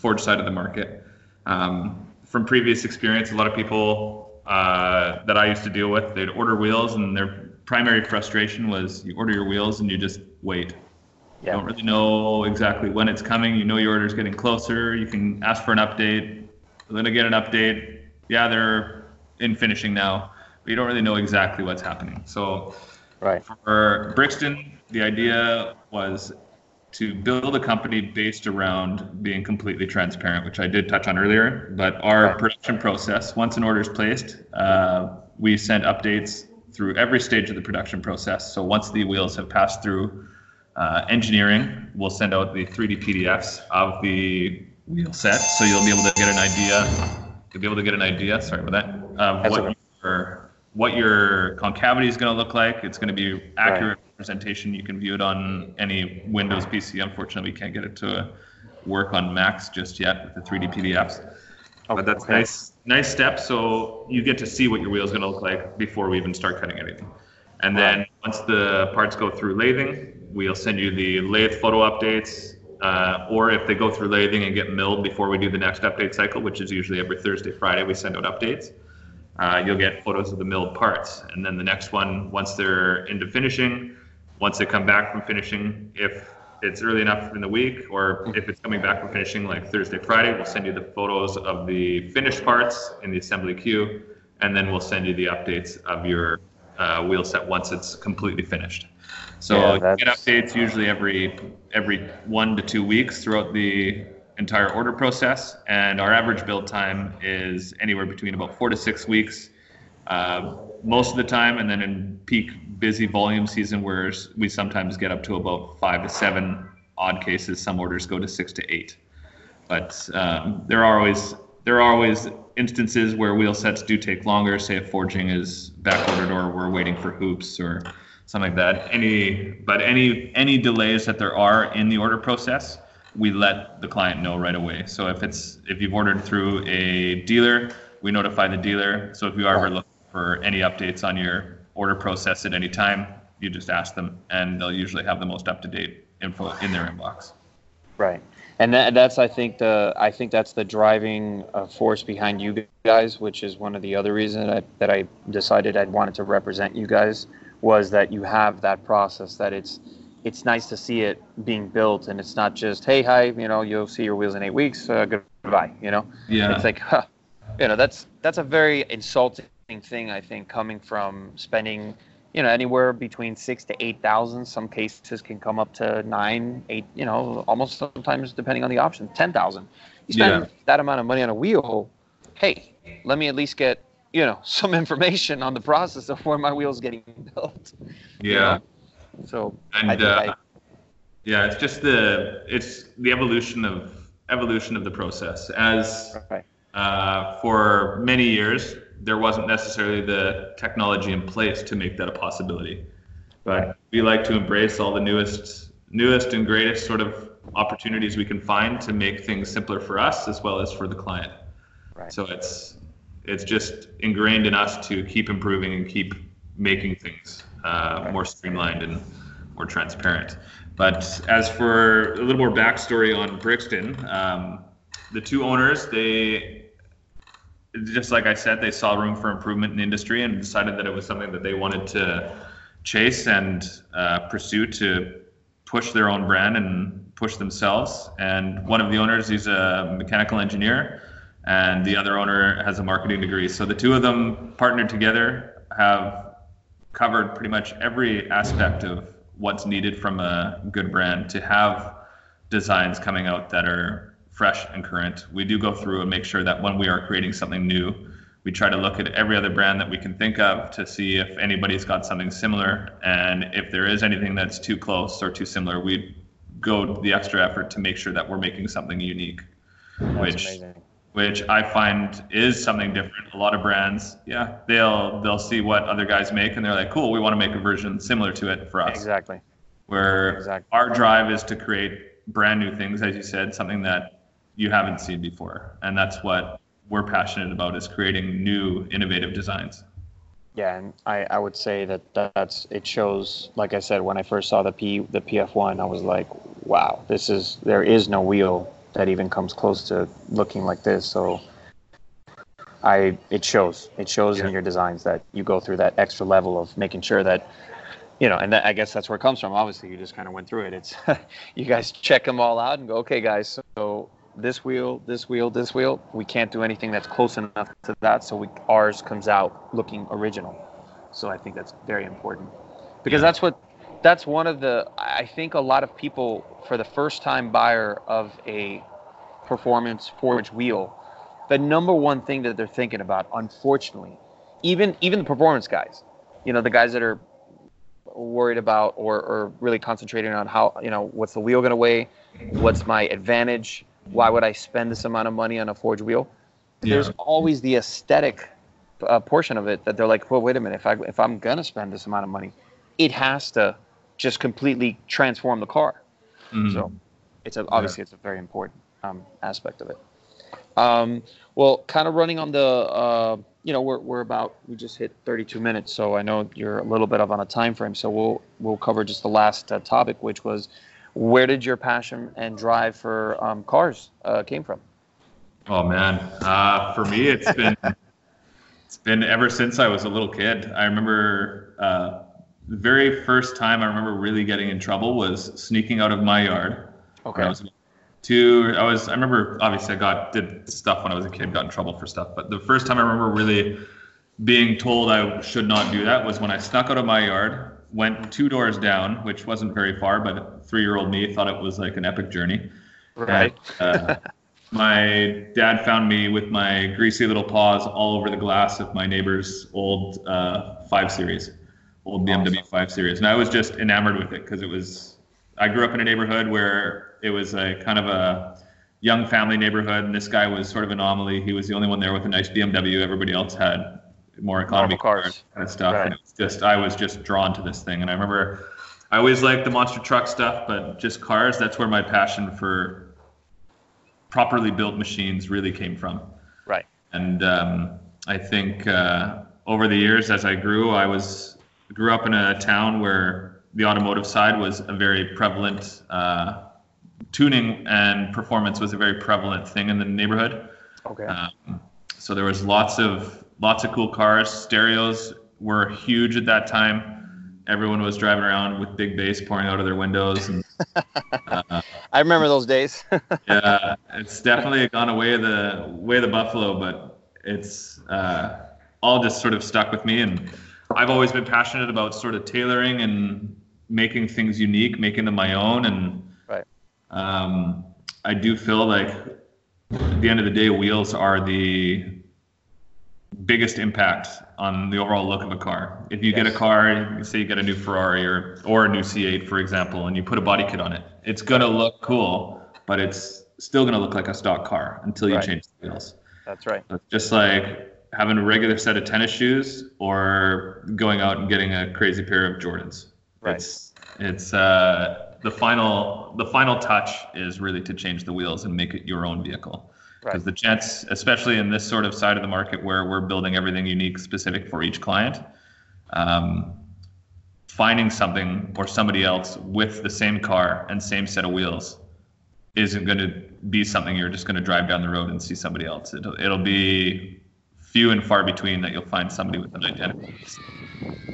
Speaker 2: forge side of the market. Um, from previous experience, a lot of people uh, that I used to deal with, they'd order wheels, and their primary frustration was you order your wheels and you just wait. You don't really know exactly when it's coming. You know your order's getting closer. You can ask for an update. Then I get an update. Yeah, they're in finishing now, but you don't really know exactly what's happening. So
Speaker 1: right.
Speaker 2: for Brixton, the idea was to build a company based around being completely transparent, which I did touch on earlier. But our right. production process, once an order is placed, uh, we send updates through every stage of the production process. So once the wheels have passed through uh, engineering, we'll send out the 3D PDFs of the wheel set, so you'll be able to get an idea. You'll be able to get an idea. Sorry about that. Um, of what your what your concavity is going to look like. It's going to be accurate right. representation. You can view it on any Windows PC. Unfortunately, we can't get it to work on Macs just yet with the 3D PDFs. Oh, but that's okay. nice, nice step. So you get to see what your wheel is going to look like before we even start cutting anything. And then once the parts go through lathing, we'll send you the lathe photo updates. Uh, or if they go through lathing and get milled before we do the next update cycle, which is usually every Thursday, Friday, we send out updates. Uh, you'll get photos of the milled parts. And then the next one, once they're into finishing, once they come back from finishing, if it's early enough in the week, or if it's coming back from finishing like Thursday, Friday, we'll send you the photos of the finished parts in the assembly queue, and then we'll send you the updates of your uh, wheel set once it's completely finished. So yeah, get updates usually every every one to two weeks throughout the entire order process, and our average build time is anywhere between about four to six weeks. Uh, most of the time, and then in peak busy volume season, where we sometimes get up to about five to seven. Odd cases, some orders go to six to eight. But um, there are always there are always instances where wheel sets do take longer. Say if forging is back ordered, or we're waiting for hoops, or something like that. Any but any any delays that there are in the order process, we let the client know right away. So if it's if you've ordered through a dealer, we notify the dealer. So if you are ever looking for any updates on your order process at any time, you just ask them, and they'll usually have the most up to date info in their inbox.
Speaker 1: Right, and that, that's I think the I think that's the driving uh, force behind you guys, which is one of the other reasons that I, that I decided I'd wanted to represent you guys was that you have that process that it's it's nice to see it being built and it's not just hey hi you know you'll see your wheels in eight weeks uh, goodbye you know?
Speaker 2: Yeah.
Speaker 1: It's like huh, you know that's that's a very insulting thing i think coming from spending you know anywhere between six to eight thousand. Some cases can come up to nine eight you know almost sometimes depending on the option ten thousand. You spend yeah. that amount of money on a wheel hey let me at least get you know some information on the process of where my wheel's getting built.
Speaker 2: Yeah. You know?
Speaker 1: So
Speaker 2: and I, uh, I, yeah, it's just the it's the evolution of evolution of the process. As right. uh, for many years, there wasn't necessarily the technology in place to make that a possibility. But we like to embrace all the newest newest and greatest sort of opportunities we can find to make things simpler for us as well as for the client. Right. So it's it's just ingrained in us to keep improving and keep making things uh, more streamlined and more transparent. But as for a little more backstory on Brixton, um, the two owners, they just like I said, they saw room for improvement in the industry and decided that it was something that they wanted to chase and uh, pursue to push their own brand and push themselves. And one of the owners, he's a mechanical engineer and the other owner has a marketing degree. So the two of them partnered together, have covered pretty much every aspect of what's needed from a good brand to have designs coming out that are fresh and current. We do go through and make sure that when we are creating something new, we try to look at every other brand that we can think of to see if anybody's got something similar. And if there is anything that's too close or too similar, we go the extra effort to make sure that we're making something unique.
Speaker 1: That's which amazing
Speaker 2: which I find is something different. A lot of brands, yeah, they'll they'll see what other guys make and they're like, cool, we want to make a version similar to it for us.
Speaker 1: Exactly.
Speaker 2: Where exactly. our drive is to create brand new things, as you said, something that you haven't seen before, and that's what we're passionate about is creating new, innovative designs.
Speaker 1: Yeah, and I, I would say that that's it shows. Like I said, when I first saw the P the PF one, I was like, wow, this is there is no wheel that even comes close to looking like this. So I it shows it shows yeah. in your designs that you go through that extra level of making sure that you know, and that, I guess that's where it comes from. Obviously, you just kind of went through it. It's you guys check them all out and go, okay, guys. So this wheel, this wheel, this wheel. We can't do anything that's close enough to that, so we, ours comes out looking original. So I think that's very important because that's what that's one of the I think a lot of people for the first time buyer of a performance forged wheel, the number one thing that they're thinking about, unfortunately, even even the performance guys, you know, the guys that are worried about or, or really concentrating on how you know what's the wheel going to weigh, what's my advantage, why would I spend this amount of money on a forged wheel? Yeah. There's always the aesthetic uh, portion of it that they're like, well, wait a minute, if I if I'm gonna spend this amount of money, it has to just completely transform the car. Mm-hmm. So it's a, obviously yeah. it's a very important um, aspect of it. Um, well, kind of running on the, uh, you know, we're, we're about we just hit 32 minutes, so I know you're a little bit of on a time frame. So we'll we'll cover just the last uh, topic, which was where did your passion and drive for um, cars uh, came from?
Speaker 2: Oh man, uh, for me it's been it's been ever since I was a little kid. I remember uh, the very first time I remember really getting in trouble was sneaking out of my yard.
Speaker 1: Okay. I
Speaker 2: was two. I was. I remember. Obviously, I got did stuff when I was a kid. Got in trouble for stuff. But the first time I remember really being told I should not do that was when I snuck out of my yard, went two doors down, which wasn't very far, but three-year-old me thought it was like an epic journey.
Speaker 1: Right.
Speaker 2: And, uh, my dad found me with my greasy little paws all over the glass of my neighbor's old uh, five series old BMW awesome. 5 Series, and I was just enamored with it because it was. I grew up in a neighborhood where it was a kind of a young family neighborhood, and this guy was sort of an anomaly. He was the only one there with a nice BMW. Everybody else had more economy
Speaker 1: cars
Speaker 2: kind of stuff, right. and it was just I was just drawn to this thing. And I remember I always liked the monster truck stuff, but just cars. That's where my passion for properly built machines really came from.
Speaker 1: Right.
Speaker 2: And um, I think uh, over the years, as I grew, I was grew up in a town where the automotive side was a very prevalent uh, tuning and performance was a very prevalent thing in the neighborhood.
Speaker 1: Okay. Um,
Speaker 2: so there was lots of lots of cool cars. Stereos were huge at that time. Everyone was driving around with big bass pouring out of their windows. And,
Speaker 1: uh, I remember those days.
Speaker 2: yeah, it's definitely gone away the way the buffalo, but it's uh, all just sort of stuck with me and I've always been passionate about sort of tailoring and making things unique, making them my own, and
Speaker 1: right.
Speaker 2: um, I do feel like at the end of the day, wheels are the biggest impact on the overall look of a car. If you yes. get a car, say you get a new Ferrari or or a new C8, for example, and you put a body kit on it, it's gonna look cool, but it's still gonna look like a stock car until you right. change the wheels.
Speaker 1: That's right.
Speaker 2: So just like having a regular set of tennis shoes or going out and getting a crazy pair of Jordans.
Speaker 1: Right.
Speaker 2: It's it's uh, the final the final touch is really to change the wheels and make it your own vehicle. Because right. the Jets, especially in this sort of side of the market where we're building everything unique, specific for each client, um, finding something or somebody else with the same car and same set of wheels isn't going to be something you're just going to drive down the road and see somebody else. It'll, it'll be few and far between that you'll find somebody with an identity.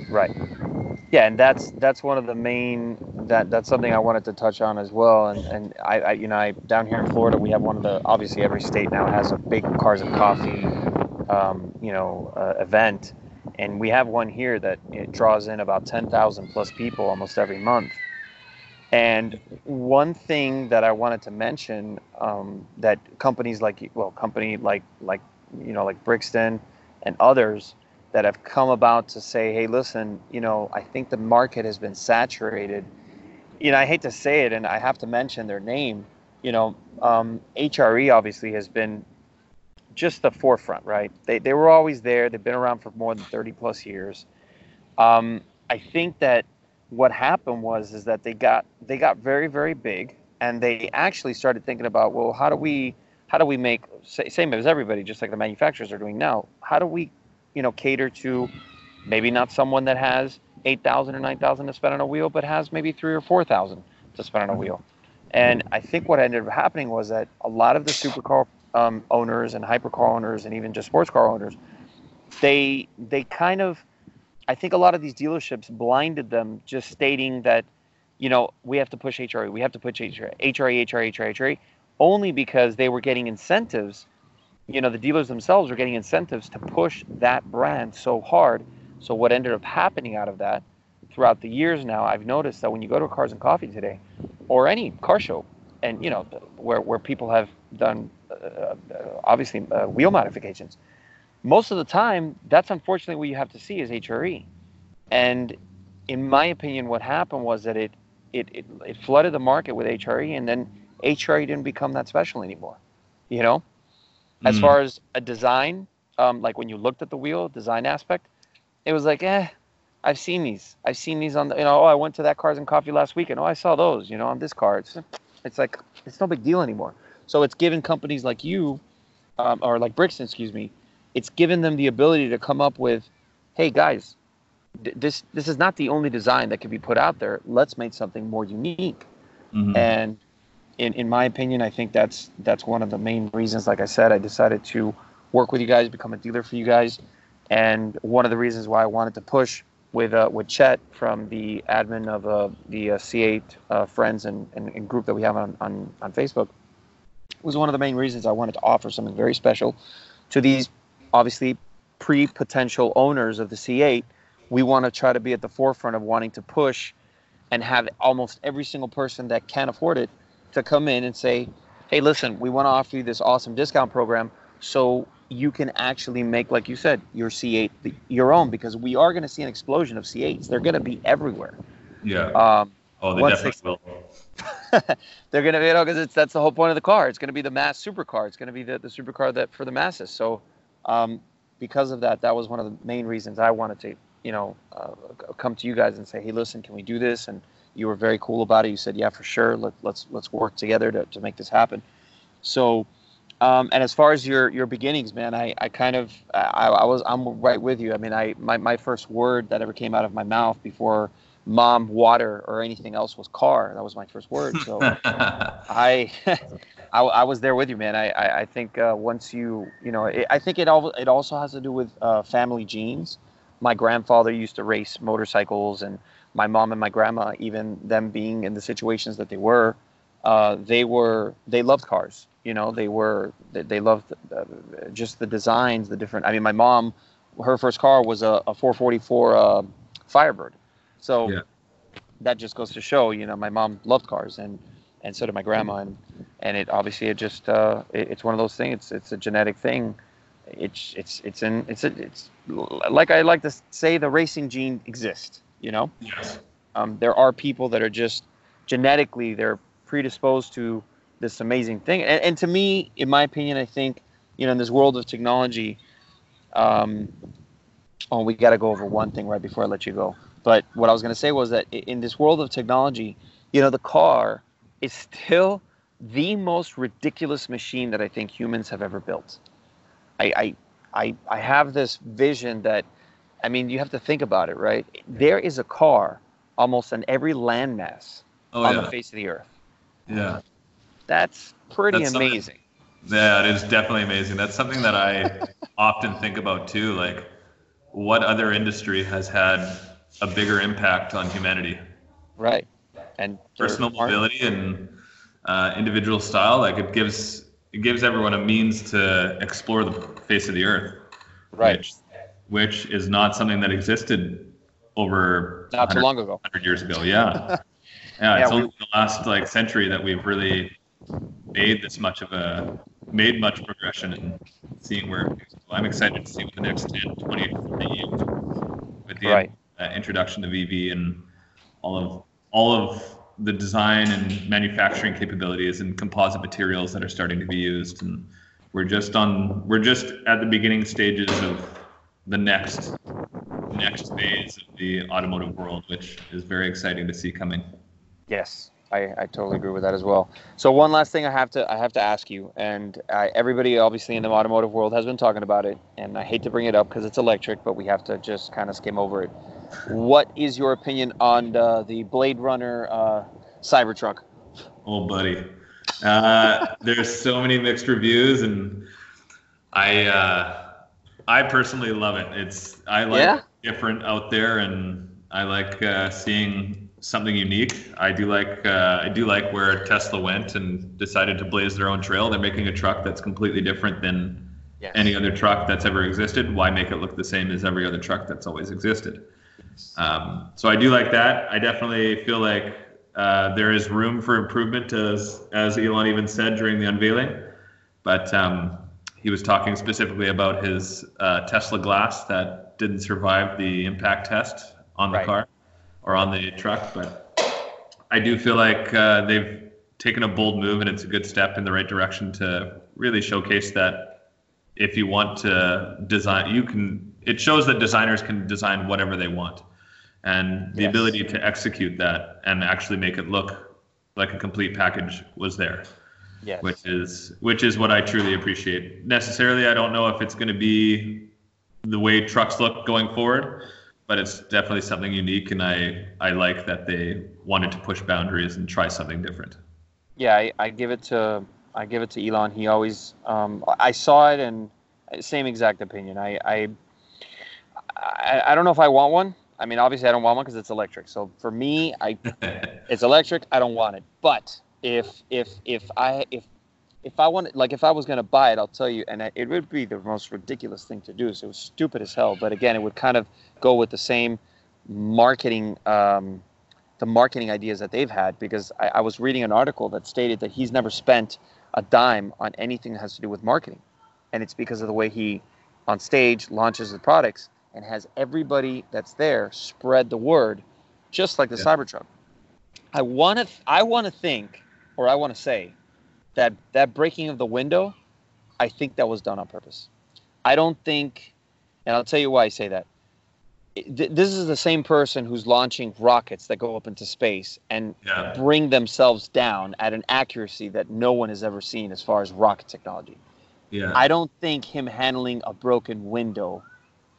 Speaker 1: Right. Yeah, and that's that's one of the main that that's something I wanted to touch on as well. And and I, I you know I down here in Florida we have one of the obviously every state now has a big cars and coffee, um, you know, uh, event, and we have one here that it draws in about ten thousand plus people almost every month. And one thing that I wanted to mention um, that companies like well company like like you know, like Brixton and others that have come about to say, hey, listen, you know, I think the market has been saturated. You know, I hate to say it, and I have to mention their name. You know, um, HRE obviously has been just the forefront, right? They, they were always there. They've been around for more than 30 plus years. Um, I think that what happened was is that they got they got very very big, and they actually started thinking about, well, how do we how do we make same as everybody, just like the manufacturers are doing now? How do we, you know, cater to maybe not someone that has eight thousand or nine thousand to spend on a wheel, but has maybe three or four thousand to spend on a wheel? And I think what ended up happening was that a lot of the supercar um, owners and hypercar owners and even just sports car owners, they they kind of, I think a lot of these dealerships blinded them, just stating that, you know, we have to push HRE, we have to push HRE, HRE, HRE, HRE, HRE only because they were getting incentives. You know, the dealers themselves were getting incentives to push that brand so hard. So what ended up happening out of that throughout the years now, I've noticed that when you go to Cars and Coffee today, or any car show, and you know where where people have done uh, uh, obviously uh, wheel modifications, most of the time that's unfortunately what you have to see is HRE, and in my opinion, what happened was that it it, it, it flooded the market with HRE, and then HRE didn't become that special anymore. You know, as mm. far as a design, um, like when you looked at the wheel design aspect, it was like, eh, I've seen these. I've seen these on the, you know, oh, I went to that Cars and Coffee last weekend. Oh, I saw those, you know, on this car. It's, it's like, it's no big deal anymore. So it's given companies like you, um, or like Brixton, excuse me, it's given them the ability to come up with, hey guys, this this is not the only design that can be put out there. Let's make something more unique. Mm-hmm. And in in my opinion, I think that's that's one of the main reasons. Like I said, I decided to work with you guys, become a dealer for you guys, and one of the reasons why I wanted to push with uh, with Chet from the admin of uh, the uh, C8 uh, friends and, and, and, group that we have on, on on Facebook was one of the main reasons I wanted to offer something very special to these obviously pre potential owners of the C8 we want to try to be at the forefront of wanting to push and have almost every single person that can afford it to come in and say, hey, listen, we want to offer you this awesome discount program so you can actually make, like you said, your C8 your own because we are going to see an explosion of C8s. They're going to be everywhere.
Speaker 2: Yeah. Um, oh, they definitely they, will.
Speaker 1: they're going to, be, you know, because it's that's the whole point of the car. It's going to be the mass supercar. It's going to be the, the supercar that for the masses. So, um, because of that, that was one of the main reasons I wanted to you know, uh, come to you guys and say, hey, listen, can we do this? And you were very cool about it. You said, yeah, for sure. Let, let's let's work together to, to make this happen. So, um, and as far as your your beginnings, man, I, I kind of I, I was I'm right with you. I mean, I my, my first word that ever came out of my mouth before mom, water, or anything else was car. That was my first word. So I, I, I was there with you, man. I I, I think uh, once you you know it, I think it all it also has to do with uh, family genes my grandfather used to race motorcycles, and my mom and my grandma, even them being in the situations that they were, uh, they were they loved cars. You know, they were they, they loved uh, just the designs, the different. I mean, my mom, her first car was a, a 444 uh, Firebird, so yeah. that just goes to show, you know, my mom loved cars, and and so did my grandma, and and it obviously it just uh, it, it's one of those things. It's it's a genetic thing it's it's it's in it's a, it's like I like to say the racing gene exists. You know.
Speaker 2: Yes.
Speaker 1: Um, there are people that are just genetically they're predisposed to this amazing thing, and, and to me, in my opinion, I think you know in this world of technology. Um, oh, we got to go over one thing right before I let you go. But what I was going to say was that in this world of technology, you know, the car is still the most ridiculous machine that I think humans have ever built. I, I, I, I have this vision that, I mean, you have to think about it, right? There is a car almost on every landmass oh, on yeah. the face of the earth.
Speaker 2: Yeah.
Speaker 1: That's pretty That's amazing.
Speaker 2: Yeah, it is definitely amazing. That's something that I often think about too. Like, what other industry has had a bigger impact on humanity?
Speaker 1: Right. And
Speaker 2: personal mobility and uh, individual style. Like, it gives it gives everyone a means to explore the face of the earth.
Speaker 1: Right.
Speaker 2: Which, which is not something that existed over
Speaker 1: not too long ago.
Speaker 2: 100 years ago. Yeah. yeah, it's yeah, only we, the last like century that we've really made this much of a made much progression and seeing where I'm excited to see what the next 10, 20, 30 years with the right. uh, introduction of EV and all of all of the design and manufacturing capabilities and composite materials that are starting to be used and we're just on we're just at the beginning stages of the next next phase of the automotive world which is very exciting to see coming
Speaker 1: yes I, I totally agree with that as well. So one last thing I have to I have to ask you, and I, everybody obviously in the automotive world has been talking about it, and I hate to bring it up because it's electric, but we have to just kind of skim over it. What is your opinion on the, the Blade Runner uh, Cybertruck?
Speaker 2: Oh, buddy. Uh, there's so many mixed reviews, and I uh, I personally love it. It's I like yeah? different out there, and I like uh, seeing something unique. I do like uh, I do like where Tesla went and decided to blaze their own trail. They're making a truck that's completely different than yes. any other truck that's ever existed. Why make it look the same as every other truck that's always existed? Um, so I do like that. I definitely feel like uh, there is room for improvement, as as Elon even said during the unveiling. But um, he was talking specifically about his uh, Tesla glass that didn't survive the impact test on the right. car or on the truck. But I do feel like uh, they've taken a bold move, and it's a good step in the right direction to really showcase that if you want to design, you can. It shows that designers can design whatever they want, and the yes. ability to execute that and actually make it look like a complete package was there. Yes. Which is which is what I truly appreciate. Necessarily, I don't know if it's going to be the way trucks look going forward, but it's definitely something unique, and I I like that they wanted to push boundaries and try something different.
Speaker 1: Yeah, I, I give it to I give it to Elon. He always um, I saw it and same exact opinion. I, I I I don't know if I want one. I mean, obviously I don't want one because it's electric. So for me, I it's electric. I don't want it. But if if if I if if I wanted, like, if I was going to buy it, I'll tell you, and it would be the most ridiculous thing to do. So it was stupid as hell. But again, it would kind of go with the same marketing, um, the marketing ideas that they've had. Because I, I was reading an article that stated that he's never spent a dime on anything that has to do with marketing, and it's because of the way he, on stage, launches the products and has everybody that's there spread the word, just like the yeah. Cybertruck. I want to, I want to think, or I want to say that that breaking of the window, I think that was done on purpose. I don't think, and I'll tell you why I say that. This is the same person who's launching rockets that go up into space and yeah. bring themselves down at an accuracy that no one has ever seen as far as rocket technology. Yeah. I don't think him handling a broken window,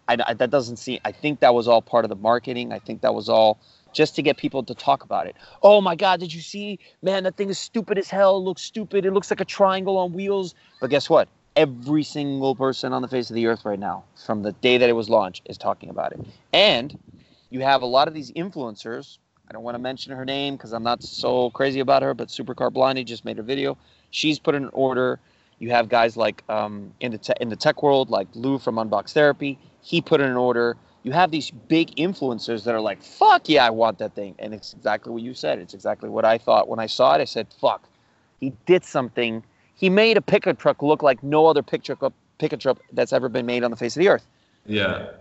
Speaker 1: I, I, that doesn't seem. I think that was all part of the marketing. I think that was all just to get people to talk about it. Oh my God, did you see? Man, that thing is stupid as hell. It looks stupid. It looks like a triangle on wheels. But guess what? Every single person on the face of the earth right now, from the day that it was launched, is talking about it. And you have a lot of these influencers. I don't want to mention her name because I'm not so crazy about her, but Supercar Blondie just made a video. She's put in an order. You have guys like um, in the te- in the tech world, like Lou from Unbox Therapy. He put in an order you have these big influencers that are like, fuck yeah, I want that thing. And it's exactly what you said. It's exactly what I thought. When I saw it, I said, fuck. He did something. He made a pickup truck look like no other pickup pickup truck that's ever been made on the face of the earth.
Speaker 2: Yeah.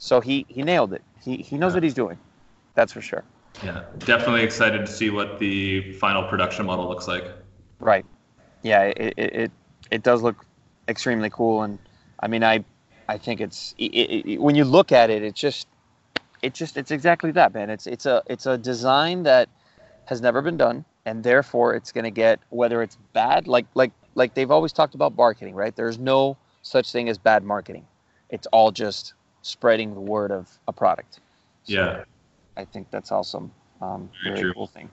Speaker 1: So he, he nailed it. He, he knows yeah. what he's doing. That's for sure.
Speaker 2: Yeah. Definitely excited to see what the final production model looks like.
Speaker 1: Right. Yeah. It, it, it, it does look extremely cool. And I mean, I, I think it's it, it, when you look at it, it's just it just it's exactly that, man. It's it's a it's a design that has never been done, and therefore it's going to get whether it's bad, like like like they've always talked about marketing, right? There's no such thing as bad marketing. It's all just spreading the word of a product.
Speaker 2: So yeah,
Speaker 1: I think that's awesome. Um, very, very cool thing.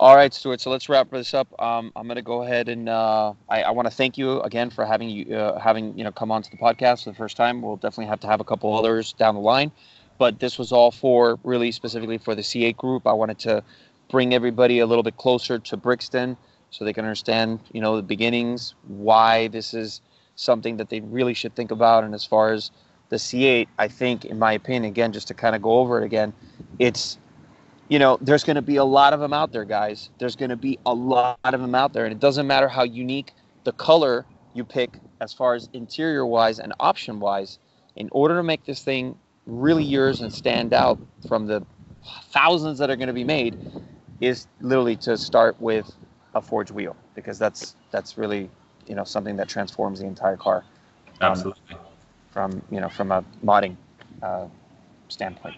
Speaker 1: All right, Stuart. So let's wrap this up. Um, I'm going to go ahead and uh, I, I want to thank you again for having you uh, having you know come onto the podcast for the first time. We'll definitely have to have a couple others down the line, but this was all for really specifically for the C8 group. I wanted to bring everybody a little bit closer to Brixton so they can understand you know the beginnings, why this is something that they really should think about. And as far as the C8, I think, in my opinion, again, just to kind of go over it again, it's you know, there's going to be a lot of them out there, guys. There's going to be a lot of them out there. And it doesn't matter how unique the color you pick as far as interior wise and option wise, in order to make this thing really yours and stand out from the thousands that are going to be made, is literally to start with a forged wheel because that's that's really you know something that transforms the entire car.
Speaker 2: Um, Absolutely.
Speaker 1: From you know from a modding uh, standpoint.